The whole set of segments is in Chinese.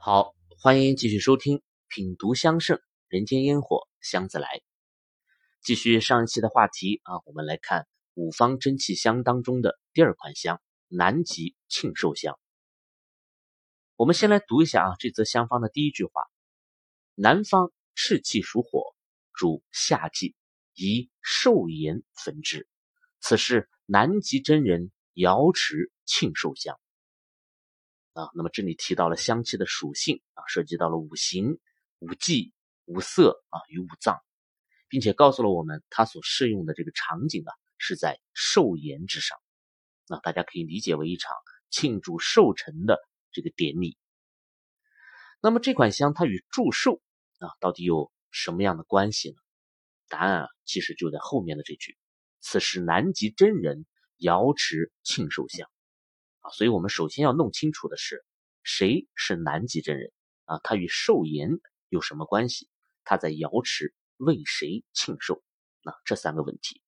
好，欢迎继续收听《品读香盛人间烟火香自来》。继续上一期的话题啊，我们来看五方真气香当中的第二款香——南极庆寿香。我们先来读一下啊这则香方的第一句话：南方赤气属火，主夏季，宜寿延焚之。此是南极真人瑶池庆寿香。啊，那么这里提到了香气的属性啊，涉及到了五行、五季、五色啊与五脏，并且告诉了我们它所适用的这个场景啊是在寿筵之上。那大家可以理解为一场庆祝寿辰的这个典礼。那么这款香它与祝寿啊到底有什么样的关系呢？答案啊其实就在后面的这句：“此时南极真人瑶池庆寿香。”所以，我们首先要弄清楚的是，谁是南极真人啊？他与寿延有什么关系？他在瑶池为谁庆寿？那这三个问题，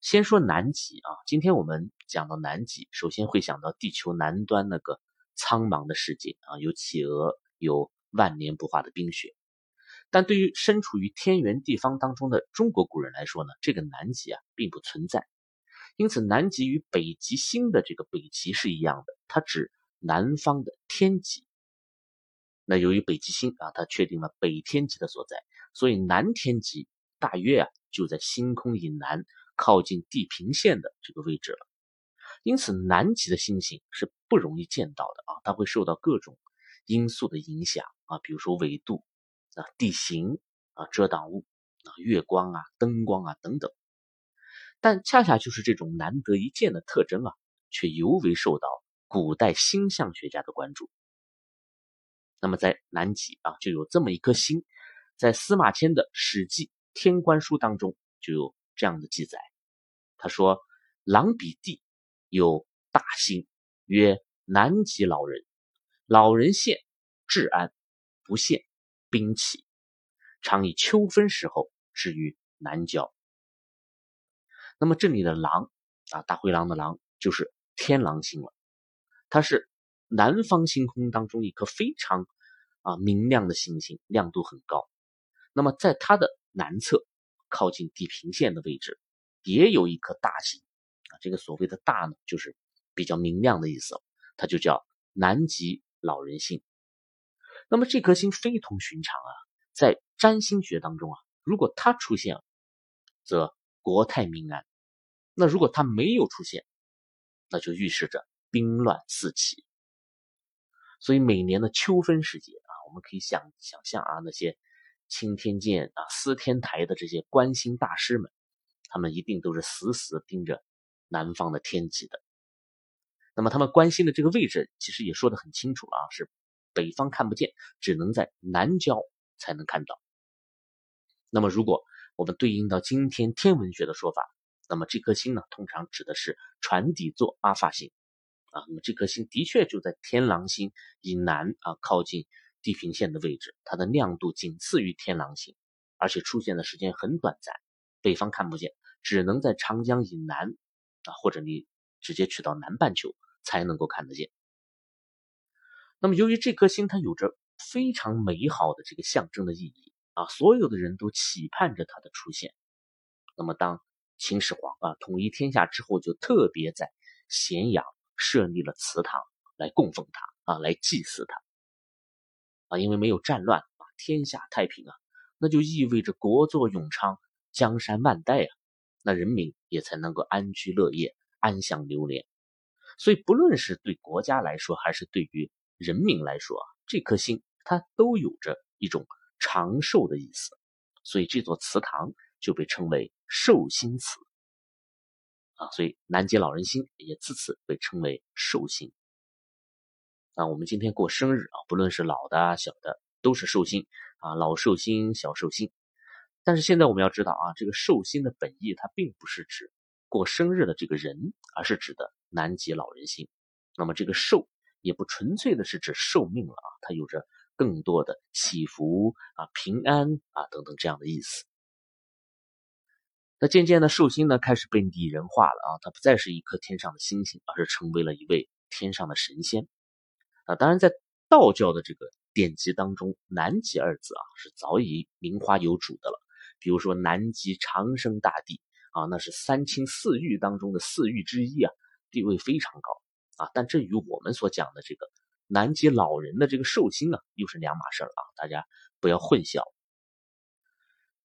先说南极啊。今天我们讲到南极，首先会想到地球南端那个苍茫的世界啊，有企鹅，有万年不化的冰雪。但对于身处于天圆地方当中的中国古人来说呢，这个南极啊，并不存在。因此，南极与北极星的这个北极是一样的，它指南方的天极。那由于北极星啊，它确定了北天极的所在，所以南天极大约啊就在星空以南、靠近地平线的这个位置了。因此，南极的星星是不容易见到的啊，它会受到各种因素的影响啊，比如说纬度啊、地形啊、遮挡物啊、月光啊、灯光啊等等。但恰恰就是这种难得一见的特征啊，却尤为受到古代星象学家的关注。那么在南极啊，就有这么一颗星，在司马迁的《史记天官书》当中就有这样的记载。他说：“狼比地有大星，曰南极老人。老人现，治安不现，兵器，常以秋分时候置于南郊。”那么这里的狼啊，大灰狼的狼就是天狼星了，它是南方星空当中一颗非常啊明亮的星星，亮度很高。那么在它的南侧，靠近地平线的位置，也有一颗大星啊。这个所谓的大呢，就是比较明亮的意思，它就叫南极老人星。那么这颗星非同寻常啊，在占星学当中啊，如果它出现了，则国泰民安。那如果它没有出现，那就预示着兵乱四起。所以每年的秋分时节啊，我们可以想想象啊，那些青天剑啊、司天台的这些观星大师们，他们一定都是死死盯着南方的天气的。那么他们关心的这个位置，其实也说得很清楚了啊，是北方看不见，只能在南郊才能看到。那么如果我们对应到今天天文学的说法，那么这颗星呢，通常指的是船底座阿法星啊。那么这颗星的确就在天狼星以南啊，靠近地平线的位置，它的亮度仅次于天狼星，而且出现的时间很短暂，北方看不见，只能在长江以南啊，或者你直接去到南半球才能够看得见。那么由于这颗星它有着非常美好的这个象征的意义啊，所有的人都期盼着它的出现。那么当秦始皇啊，统一天下之后，就特别在咸阳设立了祠堂来供奉他啊，来祭祀他啊。因为没有战乱啊，天下太平啊，那就意味着国祚永昌，江山万代啊，那人民也才能够安居乐业，安享流连。所以，不论是对国家来说，还是对于人民来说啊，这颗心它都有着一种长寿的意思。所以，这座祠堂就被称为。寿星祠啊，所以南极老人星也自此被称为寿星。啊，我们今天过生日啊，不论是老的小的，都是寿星啊，老寿星、小寿星。但是现在我们要知道啊，这个寿星的本意，它并不是指过生日的这个人，而是指的南极老人星。那么这个寿也不纯粹的是指寿命了啊，它有着更多的祈福啊、平安啊等等这样的意思。那渐渐的，寿星呢开始被拟人化了啊，它不再是一颗天上的星星，而是成为了一位天上的神仙啊。当然，在道教的这个典籍当中，南极二字啊是早已名花有主的了。比如说南极长生大帝啊，那是三清四御当中的四御之一啊，地位非常高啊。但这与我们所讲的这个南极老人的这个寿星啊，又是两码事啊，大家不要混淆。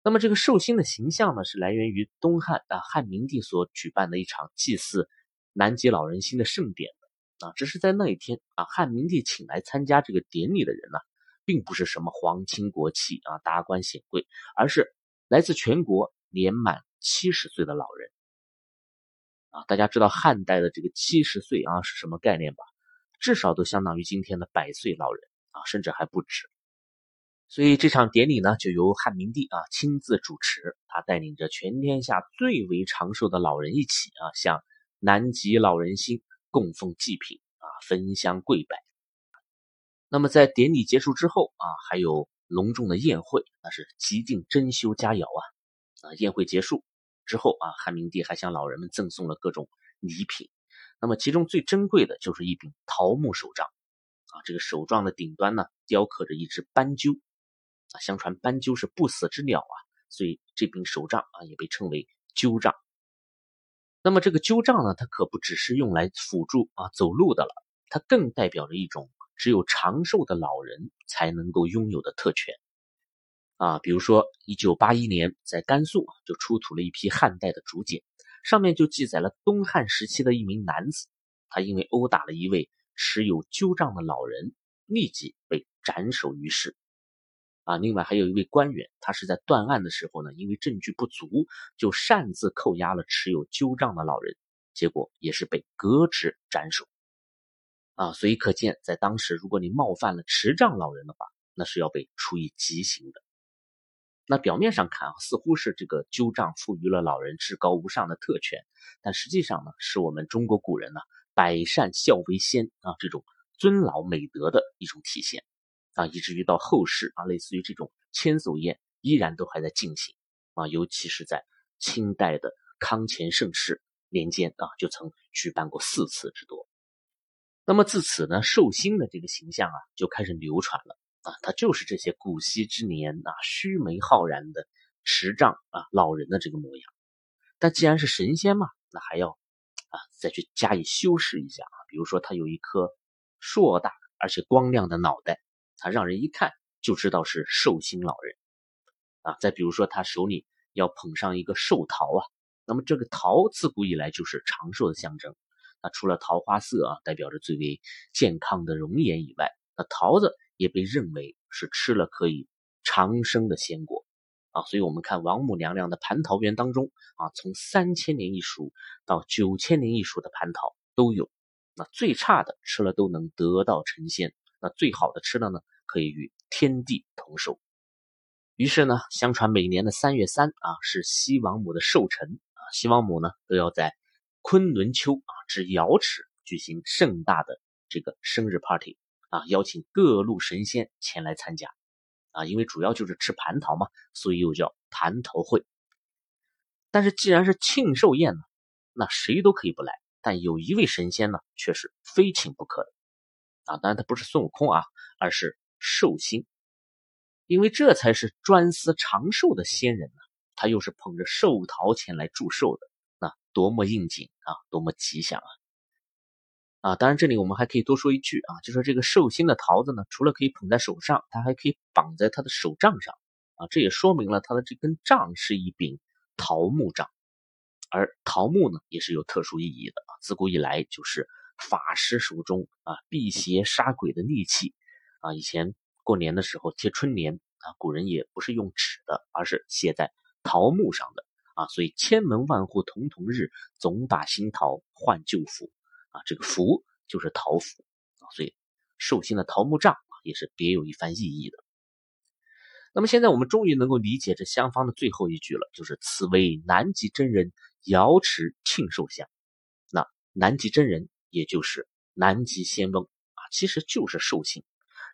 那么这个寿星的形象呢，是来源于东汉啊汉明帝所举办的一场祭祀南极老人星的盛典的啊。只是在那一天啊，汉明帝请来参加这个典礼的人呢，并不是什么皇亲国戚啊达官显贵，而是来自全国年满七十岁的老人啊。大家知道汉代的这个七十岁啊是什么概念吧？至少都相当于今天的百岁老人啊，甚至还不止。所以这场典礼呢，就由汉明帝啊亲自主持，他带领着全天下最为长寿的老人一起啊，向南极老人星供奉祭品啊，焚香跪拜。那么在典礼结束之后啊，还有隆重的宴会，那是极尽珍馐佳肴啊。啊，宴会结束之后啊，汉明帝还向老人们赠送了各种礼品。那么其中最珍贵的就是一柄桃木手杖啊，这个手杖的顶端呢，雕刻着一只斑鸠。相传斑鸠是不死之鸟啊，所以这柄手杖啊也被称为鸠杖。那么这个鸠杖呢，它可不只是用来辅助啊走路的了，它更代表着一种只有长寿的老人才能够拥有的特权啊。比如说，一九八一年在甘肃就出土了一批汉代的竹简，上面就记载了东汉时期的一名男子，他因为殴打了一位持有鸠杖的老人，立即被斩首于世。啊，另外还有一位官员，他是在断案的时候呢，因为证据不足，就擅自扣押了持有鸠杖的老人，结果也是被革职斩首。啊，所以可见，在当时，如果你冒犯了持杖老人的话，那是要被处以极刑的。那表面上看啊，似乎是这个鸠杖赋予了老人至高无上的特权，但实际上呢，是我们中国古人呢“百善孝为先”啊这种尊老美德的一种体现。啊，以至于到后世啊，类似于这种千叟宴依然都还在进行啊，尤其是在清代的康乾盛世年间啊，就曾举办过四次之多。那么自此呢，寿星的这个形象啊，就开始流传了啊，他就是这些古稀之年啊，须眉浩然的持杖啊老人的这个模样。但既然是神仙嘛，那还要啊再去加以修饰一下啊，比如说他有一颗硕大而且光亮的脑袋。他让人一看就知道是寿星老人啊！再比如说，他手里要捧上一个寿桃啊，那么这个桃自古以来就是长寿的象征。那除了桃花色啊，代表着最为健康的容颜以外，那桃子也被认为是吃了可以长生的鲜果啊。所以，我们看王母娘娘的蟠桃园当中啊，从三千年一熟到九千年一熟的蟠桃都有。那最差的吃了都能得道成仙。那最好的吃的呢，可以与天地同寿。于是呢，相传每年的三月三啊，是西王母的寿辰啊，西王母呢都要在昆仑丘啊之瑶池举行盛大的这个生日 party 啊，邀请各路神仙前来参加啊，因为主要就是吃蟠桃嘛，所以又叫蟠桃会。但是既然是庆寿宴呢，那谁都可以不来，但有一位神仙呢，却是非请不可的。啊，当然他不是孙悟空啊，而是寿星，因为这才是专司长寿的仙人呢。他又是捧着寿桃前来祝寿的，那多么应景啊，多么吉祥啊！啊，当然这里我们还可以多说一句啊，就说这个寿星的桃子呢，除了可以捧在手上，它还可以绑在他的手杖上啊，这也说明了他的这根杖是一柄桃木杖，而桃木呢，也是有特殊意义的啊，自古以来就是。法师手中啊，辟邪杀鬼的利器啊，以前过年的时候贴春联啊，古人也不是用纸的，而是写在桃木上的啊，所以千门万户曈曈日，总把新桃换旧符啊，这个符就是桃符啊，所以寿星的桃木杖啊，也是别有一番意义的。那么现在我们终于能够理解这香方的最后一句了，就是此为南极真人瑶池庆寿香。那南极真人。也就是南极仙翁啊，其实就是寿星，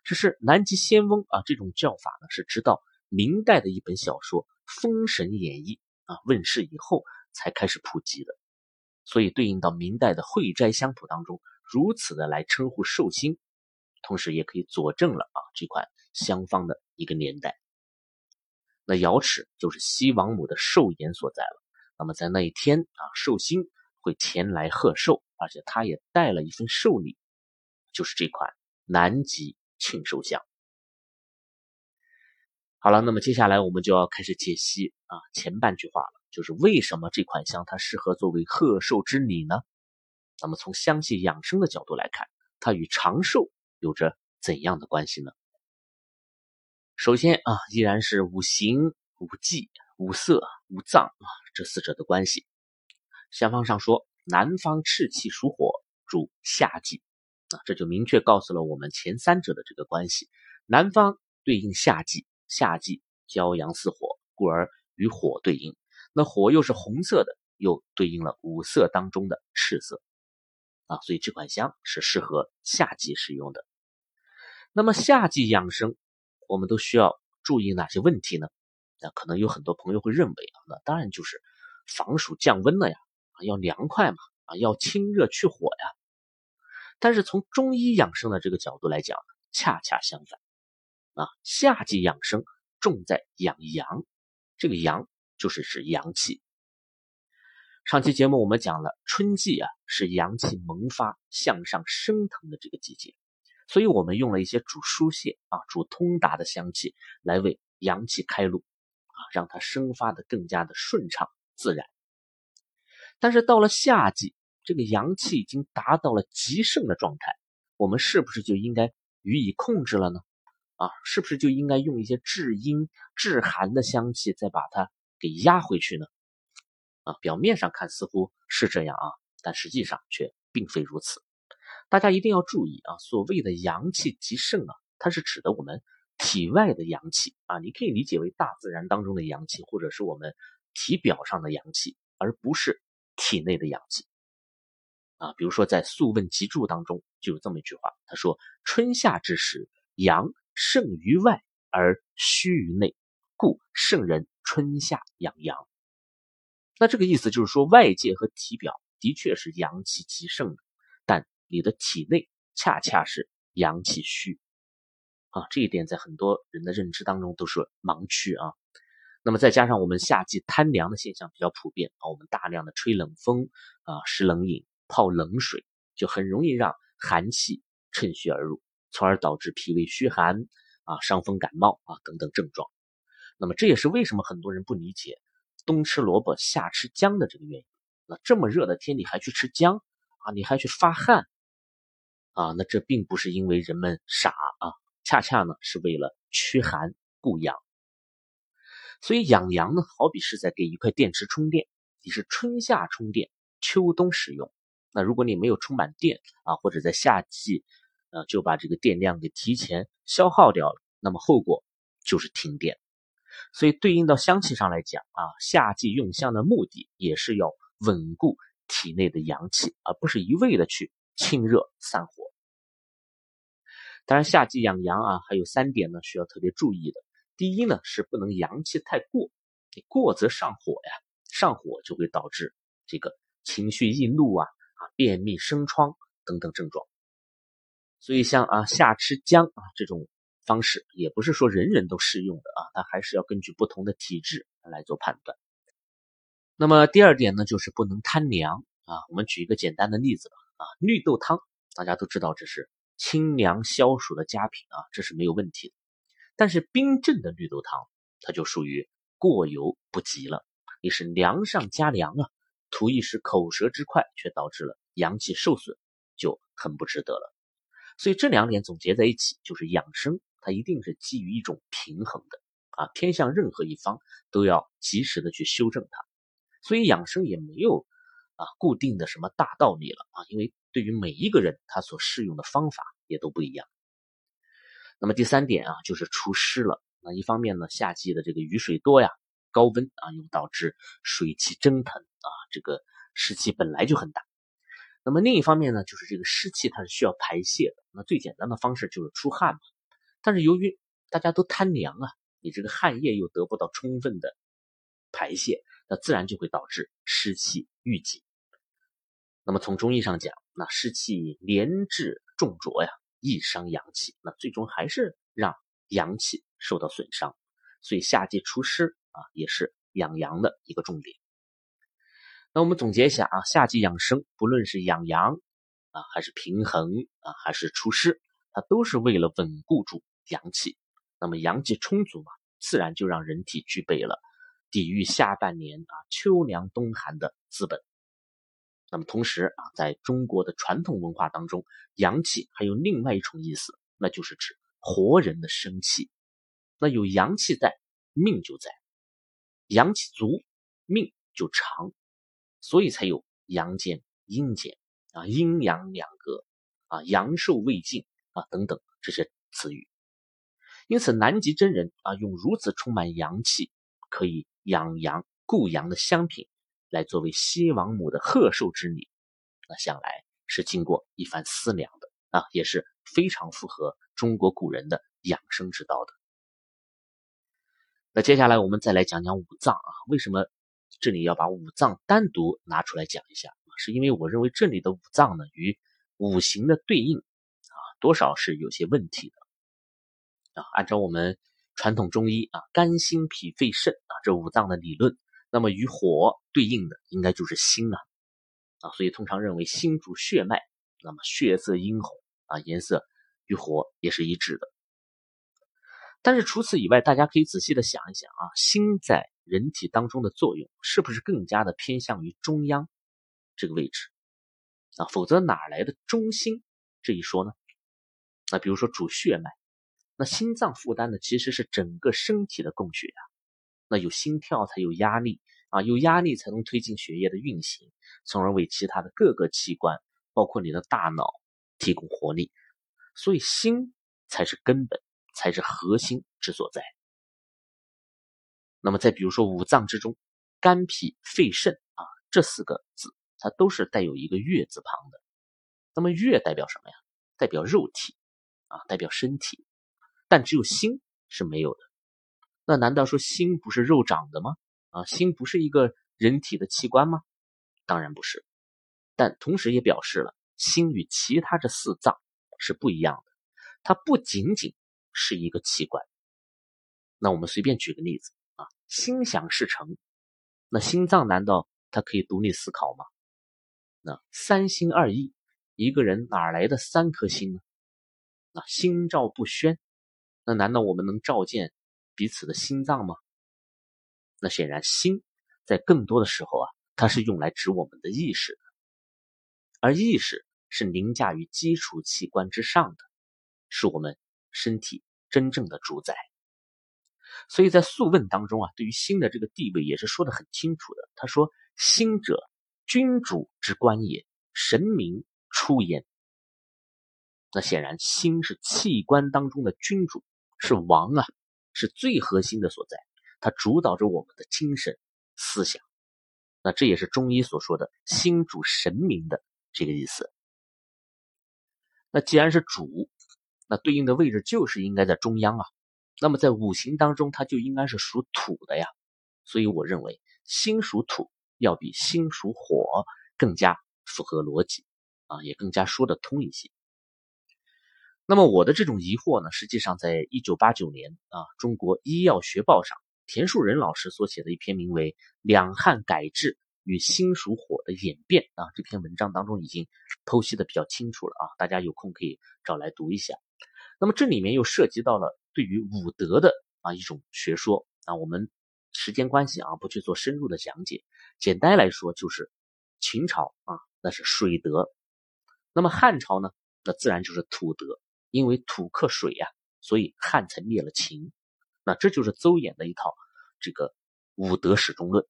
只是南极仙翁啊这种叫法呢，是直到明代的一本小说《封神演义》啊问世以后才开始普及的，所以对应到明代的《会斋乡谱》当中，如此的来称呼寿星同时也可以佐证了啊这款香方的一个年代。那瑶池就是西王母的寿筵所在了。那么在那一天啊，寿星会前来贺寿，而且他也带了一份寿礼，就是这款南极庆寿香。好了，那么接下来我们就要开始解析啊前半句话了，就是为什么这款香它适合作为贺寿之礼呢？那么从香气养生的角度来看，它与长寿有着怎样的关系呢？首先啊，依然是五行、五季、五色、五脏啊这四者的关系。香方上说，南方赤气属火，主夏季啊，这就明确告诉了我们前三者的这个关系。南方对应夏季。夏季骄阳似火，故而与火对应。那火又是红色的，又对应了五色当中的赤色啊，所以这款香是适合夏季使用的。那么夏季养生，我们都需要注意哪些问题呢？那可能有很多朋友会认为啊，那当然就是防暑降温了呀，要凉快嘛，啊要清热去火呀。但是从中医养生的这个角度来讲，恰恰相反。啊，夏季养生重在养阳，这个阳就是指阳气。上期节目我们讲了，春季啊是阳气萌发、向上升腾的这个季节，所以我们用了一些主疏泄啊、主通达的香气来为阳气开路啊，让它生发的更加的顺畅自然。但是到了夏季，这个阳气已经达到了极盛的状态，我们是不是就应该予以控制了呢？啊，是不是就应该用一些制阴制寒的香气，再把它给压回去呢？啊，表面上看似乎是这样啊，但实际上却并非如此。大家一定要注意啊，所谓的阳气极盛啊，它是指的我们体外的阳气啊，你可以理解为大自然当中的阳气，或者是我们体表上的阳气，而不是体内的阳气。啊，比如说在《素问·集注》当中就有这么一句话，他说：“春夏之时，阳。”盛于外而虚于内，故圣人春夏养阳。那这个意思就是说，外界和体表的确是阳气极盛的，但你的体内恰恰是阳气虚啊。这一点在很多人的认知当中都是盲区啊。那么再加上我们夏季贪凉的现象比较普遍啊，我们大量的吹冷风啊、食冷饮、泡冷水，就很容易让寒气趁虚而入。从而导致脾胃虚寒啊、伤风感冒啊等等症状。那么这也是为什么很多人不理解冬吃萝卜夏吃姜的这个原因。那这么热的天你还去吃姜啊？你还去发汗啊？那这并不是因为人们傻啊，恰恰呢是为了驱寒固阳。所以养阳呢，好比是在给一块电池充电，你是春夏充电，秋冬使用。那如果你没有充满电啊，或者在夏季。呃，就把这个电量给提前消耗掉了，那么后果就是停电。所以对应到香气上来讲啊，夏季用香的目的也是要稳固体内的阳气，而不是一味的去清热散火。当然，夏季养阳啊，还有三点呢需要特别注意的。第一呢，是不能阳气太过，你过则上火呀，上火就会导致这个情绪易怒啊啊，便秘生疮等等症状。所以像啊夏吃姜啊这种方式，也不是说人人都适用的啊，它还是要根据不同的体质来做判断。那么第二点呢，就是不能贪凉啊。我们举一个简单的例子吧啊，绿豆汤大家都知道这是清凉消暑的佳品啊，这是没有问题的。但是冰镇的绿豆汤，它就属于过犹不及了，你是凉上加凉啊，图一时口舌之快，却导致了阳气受损，就很不值得了。所以这两点总结在一起，就是养生，它一定是基于一种平衡的啊，偏向任何一方都要及时的去修正它。所以养生也没有啊固定的什么大道理了啊，因为对于每一个人他所适用的方法也都不一样。那么第三点啊，就是除湿了。那一方面呢，夏季的这个雨水多呀，高温啊又导致水汽蒸腾啊，这个湿气本来就很大。那么另一方面呢，就是这个湿气它是需要排泄的。那最简单的方式就是出汗嘛。但是由于大家都贪凉啊，你这个汗液又得不到充分的排泄，那自然就会导致湿气郁积。那么从中医上讲，那湿气连滞重浊呀，易伤阳气，那最终还是让阳气受到损伤。所以夏季除湿啊，也是养阳的一个重点。那我们总结一下啊，夏季养生，不论是养阳啊，还是平衡啊，还是除湿，它都是为了稳固住阳气。那么阳气充足嘛，自然就让人体具备了抵御下半年啊秋凉冬寒的资本。那么同时啊，在中国的传统文化当中，阳气还有另外一重意思，那就是指活人的生气。那有阳气在，命就在；阳气足，命就长。所以才有阳间、阴间啊，阴阳两隔啊，阳寿未尽啊等等这些词语。因此，南极真人啊，用如此充满阳气、可以养阳固阳的香品来作为西王母的贺寿之礼，那想来是经过一番思量的啊，也是非常符合中国古人的养生之道的。那接下来我们再来讲讲五脏啊，为什么这里要把五脏单独拿出来讲一下？是因为我认为这里的五脏呢，与五行的对应啊，多少是有些问题的啊。按照我们传统中医啊，肝、心、脾、肺、肾啊这五脏的理论，那么与火对应的应该就是心啊啊，所以通常认为心主血脉，那么血色殷红啊，颜色与火也是一致的。但是除此以外，大家可以仔细的想一想啊，心在人体当中的作用是不是更加的偏向于中央这个位置啊？否则哪来的中心这一说呢？那比如说主血脉，那心脏负担的其实是整个身体的供血呀。那有心跳才有压力啊，有压力才能推进血液的运行，从而为其他的各个器官，包括你的大脑提供活力。所以心才是根本。才是核心之所在。那么再比如说五脏之中，肝、脾、肺、肾啊，这四个字它都是带有一个月字旁的。那么月代表什么呀？代表肉体啊，代表身体。但只有心是没有的。那难道说心不是肉长的吗？啊，心不是一个人体的器官吗？当然不是。但同时也表示了心与其他这四脏是不一样的。它不仅仅。是一个器官。那我们随便举个例子啊，心想事成，那心脏难道它可以独立思考吗？那三心二意，一个人哪来的三颗心呢？那心照不宣，那难道我们能照见彼此的心脏吗？那显然，心在更多的时候啊，它是用来指我们的意识的，而意识是凌驾于基础器官之上的，是我们。身体真正的主宰，所以在《素问》当中啊，对于心的这个地位也是说的很清楚的。他说：“心者，君主之官也，神明出焉。”那显然，心是器官当中的君主，是王啊，是最核心的所在，它主导着我们的精神思想。那这也是中医所说的“心主神明”的这个意思。那既然是主，那对应的位置就是应该在中央啊，那么在五行当中，它就应该是属土的呀，所以我认为心属土要比心属火更加符合逻辑啊，也更加说得通一些。那么我的这种疑惑呢，实际上在一九八九年啊，《中国医药学报》上，田树人老师所写的一篇名为《两汉改制与心属火的演变》啊，这篇文章当中已经剖析的比较清楚了啊，大家有空可以找来读一下。那么这里面又涉及到了对于五德的啊一种学说啊，我们时间关系啊不去做深入的讲解。简单来说就是秦朝啊那是水德，那么汉朝呢那自然就是土德，因为土克水呀，所以汉才灭了秦。那这就是邹衍的一套这个五德始终论。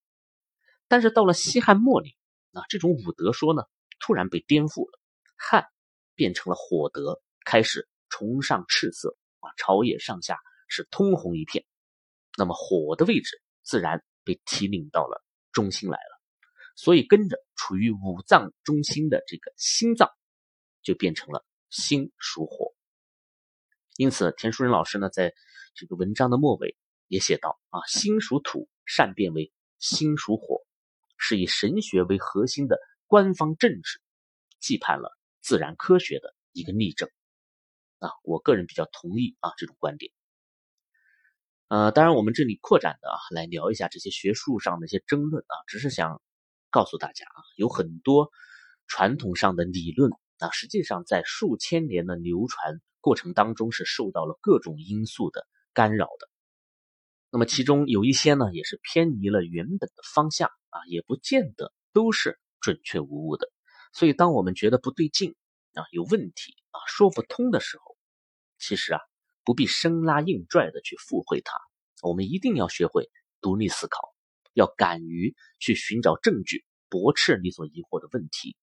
但是到了西汉末年啊，这种五德说呢突然被颠覆了，汉变成了火德，开始。崇尚赤色啊，朝野上下是通红一片。那么火的位置自然被提领到了中心来了，所以跟着处于五脏中心的这个心脏就变成了心属火。因此，田书人老师呢，在这个文章的末尾也写道啊，心属土善变为心属火，是以神学为核心的官方政治，既判了自然科学的一个例证。啊，我个人比较同意啊这种观点。呃，当然我们这里扩展的啊来聊一下这些学术上的一些争论啊，只是想告诉大家啊，有很多传统上的理论啊，实际上在数千年的流传过程当中是受到了各种因素的干扰的。那么其中有一些呢，也是偏离了原本的方向啊，也不见得都是准确无误的。所以，当我们觉得不对劲啊，有问题啊，说不通的时候，其实啊，不必生拉硬拽的去附会它。我们一定要学会独立思考，要敢于去寻找证据，驳斥你所疑惑的问题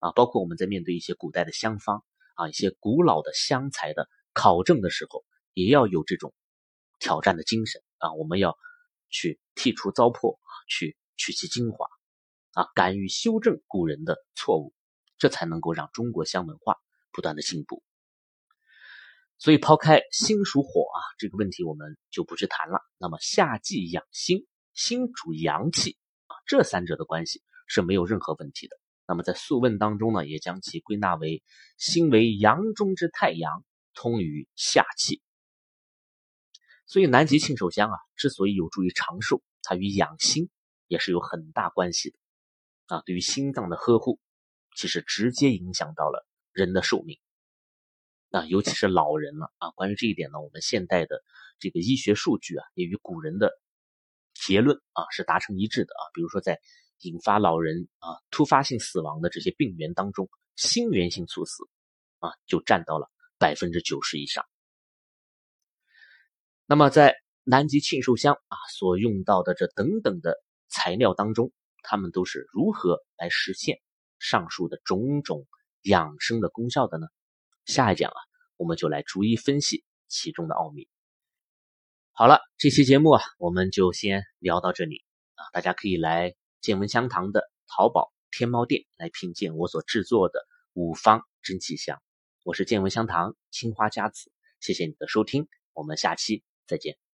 啊。包括我们在面对一些古代的香方啊，一些古老的香材的考证的时候，也要有这种挑战的精神。啊，我们要去剔除糟粕，去取其精华啊，敢于修正古人的错误，这才能够让中国香文化不断的进步。所以，抛开心属火啊这个问题，我们就不去谈了。那么，夏季养心，心主阳气啊，这三者的关系是没有任何问题的。那么，在《素问》当中呢，也将其归纳为心为阳中之太阳，通于下气。所以南极庆寿香啊，之所以有助于长寿，它与养心也是有很大关系的啊。对于心脏的呵护，其实直接影响到了人的寿命。那尤其是老人了啊。关于这一点呢，我们现代的这个医学数据啊，也与古人的结论啊是达成一致的啊。比如说，在引发老人啊突发性死亡的这些病源当中，心源性猝死啊就占到了百分之九十以上。那么，在南极庆寿香啊所用到的这等等的材料当中，他们都是如何来实现上述的种种养生的功效的呢？下一讲啊，我们就来逐一分析其中的奥秘。好了，这期节目啊，我们就先聊到这里啊，大家可以来见闻香堂的淘宝天猫店来品鉴我所制作的五方真气香。我是见闻香堂青花家子，谢谢你的收听，我们下期。再见。